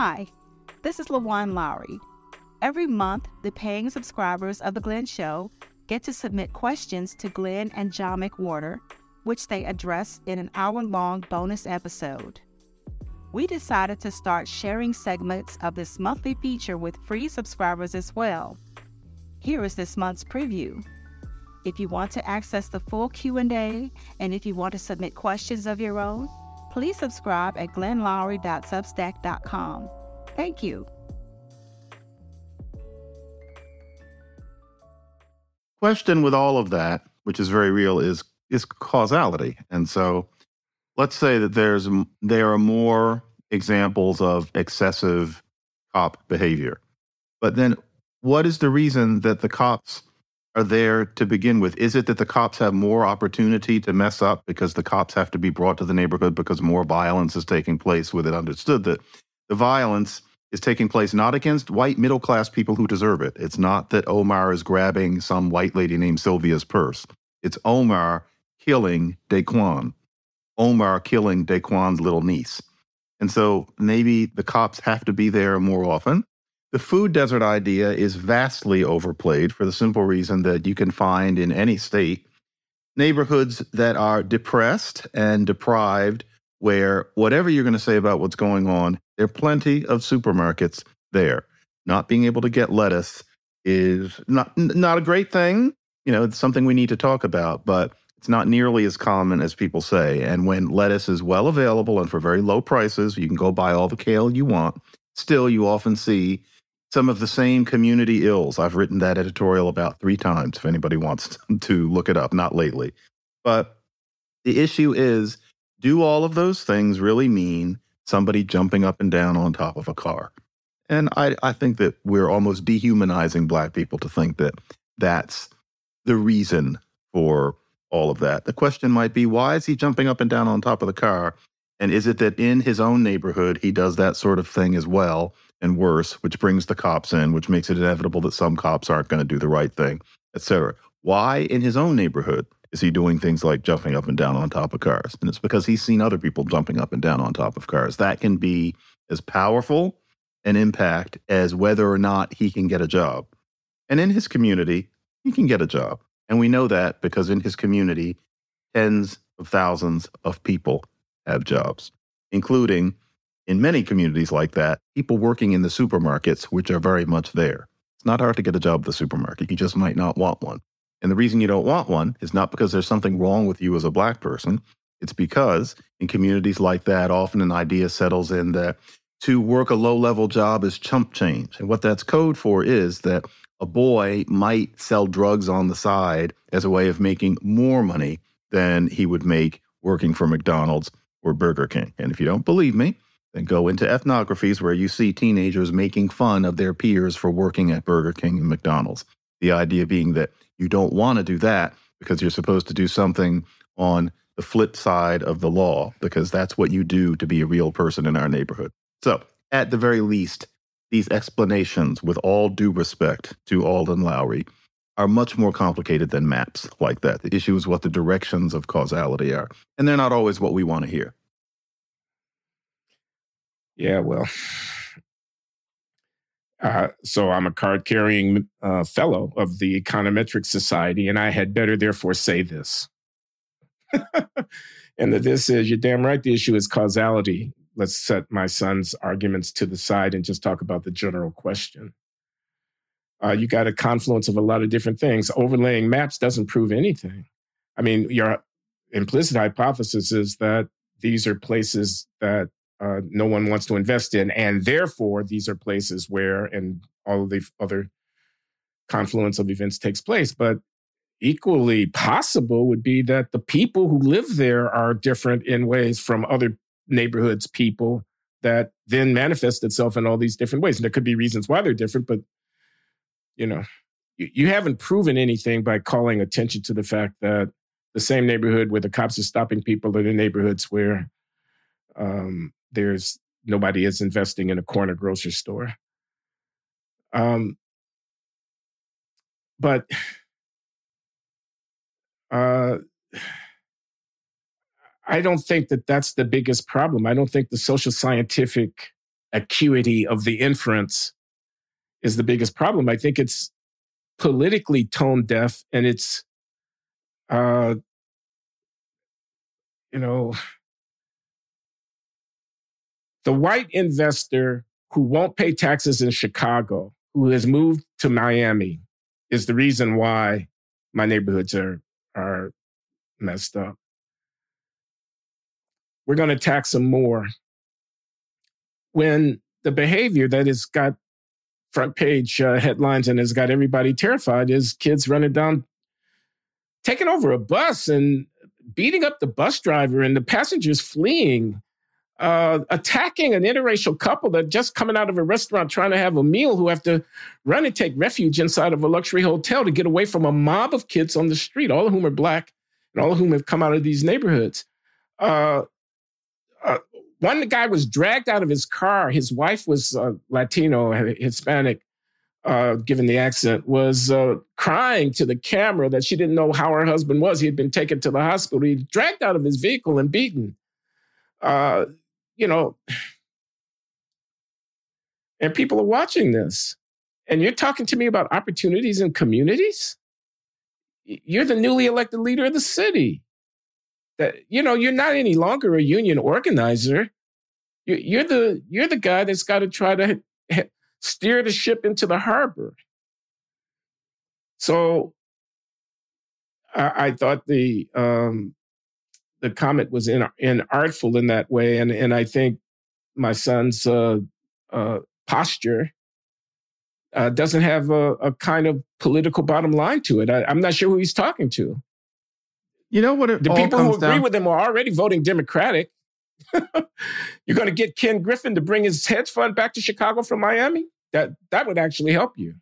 Hi, this is LaJuan Lowry. Every month, the paying subscribers of The Glenn Show get to submit questions to Glenn and John McWhorter, which they address in an hour long bonus episode. We decided to start sharing segments of this monthly feature with free subscribers as well. Here is this month's preview. If you want to access the full Q&A and if you want to submit questions of your own, please subscribe at glennloury.substack.com. Thank you. Question with all of that, which is very real, is is causality. And so, let's say that there's there are more examples of excessive cop behavior, but then what is the reason that the cops are there to begin with? Is it that the cops have more opportunity to mess up because the cops have to be brought to the neighborhood because more violence is taking place with it understood that the violence is taking place not against white middle class people who deserve it. It's not that Omar is grabbing some white lady named Sylvia's purse. It's Omar killing Daquan. Omar killing Daquan's little niece. And so maybe the cops have to be there more often. The food desert idea is vastly overplayed for the simple reason that you can find in any state neighborhoods that are depressed and deprived, where whatever you're going to say about what's going on, there are plenty of supermarkets there. Not being able to get lettuce is not not a great thing. You know, it's something we need to talk about, but it's not nearly as common as people say. And when lettuce is well available and for very low prices, you can go buy all the kale you want. Still, you often see some of the same community ills. I've written that editorial about three times if anybody wants to look it up, not lately. But the issue is do all of those things really mean somebody jumping up and down on top of a car? And I, I think that we're almost dehumanizing Black people to think that that's the reason for all of that. The question might be why is he jumping up and down on top of the car? And is it that in his own neighborhood he does that sort of thing as well? And worse, which brings the cops in, which makes it inevitable that some cops aren't going to do the right thing, etc. Why in his own neighborhood is he doing things like jumping up and down on top of cars? And it's because he's seen other people jumping up and down on top of cars. That can be as powerful an impact as whether or not he can get a job. And in his community, he can get a job. And we know that because in his community, tens of thousands of people have jobs, including in many communities like that, people working in the supermarkets, which are very much there. It's not hard to get a job at the supermarket. You just might not want one. And the reason you don't want one is not because there's something wrong with you as a black person. It's because in communities like that, often an idea settles in that to work a low level job is chump change. And what that's code for is that a boy might sell drugs on the side as a way of making more money than he would make working for McDonald's or Burger King. And if you don't believe me, then go into ethnographies where you see teenagers making fun of their peers for working at Burger King and McDonald's. The idea being that you don't want to do that because you're supposed to do something on the flip side of the law because that's what you do to be a real person in our neighborhood. So, at the very least, these explanations, with all due respect to Alden Loury, are much more complicated than maps like that. The issue is what the directions of causality are, and they're not always what we want to hear. Yeah, well, uh, so I'm a card carrying uh, fellow of the Econometric Society, and I had better therefore say this. and that this is, you're damn right, the issue is causality. Let's set my son's arguments to the side and just talk about the general question. Uh, you got a confluence of a lot of different things. Overlaying maps doesn't prove anything. I mean, your implicit hypothesis is that these are places that uh, no one wants to invest in. And therefore, these are places where, and all of the other confluence of events takes place. But equally possible would be that the people who live there are different in ways from other neighborhoods people that then manifest itself in all these different ways. And there could be reasons why they're different, but you know, you, you haven't proven anything by calling attention to the fact that the same neighborhood where the cops are stopping people are the neighborhoods where um, there's nobody is investing in a corner grocery store. Um, but uh, I don't think that that's the biggest problem. I don't think the social scientific acuity of the inference is the biggest problem. I think it's politically tone deaf and it's, uh, you know, the white investor who won't pay taxes in Chicago, who has moved to Miami, is the reason why my neighborhoods are are messed up. We're going to tax them more. When the behavior that has got front page uh, headlines and has got everybody terrified is kids running down, taking over a bus and beating up the bus driver and the passengers fleeing uh, attacking an interracial couple that just coming out of a restaurant trying to have a meal who have to run and take refuge inside of a luxury hotel to get away from a mob of kids on the street, all of whom are black and all of whom have come out of these neighborhoods. Uh, uh, one guy was dragged out of his car. His wife was uh, Latino, Hispanic, uh, given the accent, was crying to the camera that she didn't know how her husband was. He had been taken to the hospital. He dragged out of his vehicle and beaten. Uh, you know, and people are watching this, and you're talking to me about opportunities in communities. You're the newly elected leader of the city. That you know, you're not any longer a union organizer. You're the you're the guy that's got to try to steer the ship into the harbor. So I, I thought the um, the comment was in, in artful in that way, and and I think my son's uh, uh, posture uh, doesn't have a, a, kind of political bottom line to it. I, am not sure who he's talking to. You know what? the people who agree down- with him are already voting Democratic. You're going to get Ken Griffin to bring his hedge fund back to Chicago from Miami. That that would actually help you.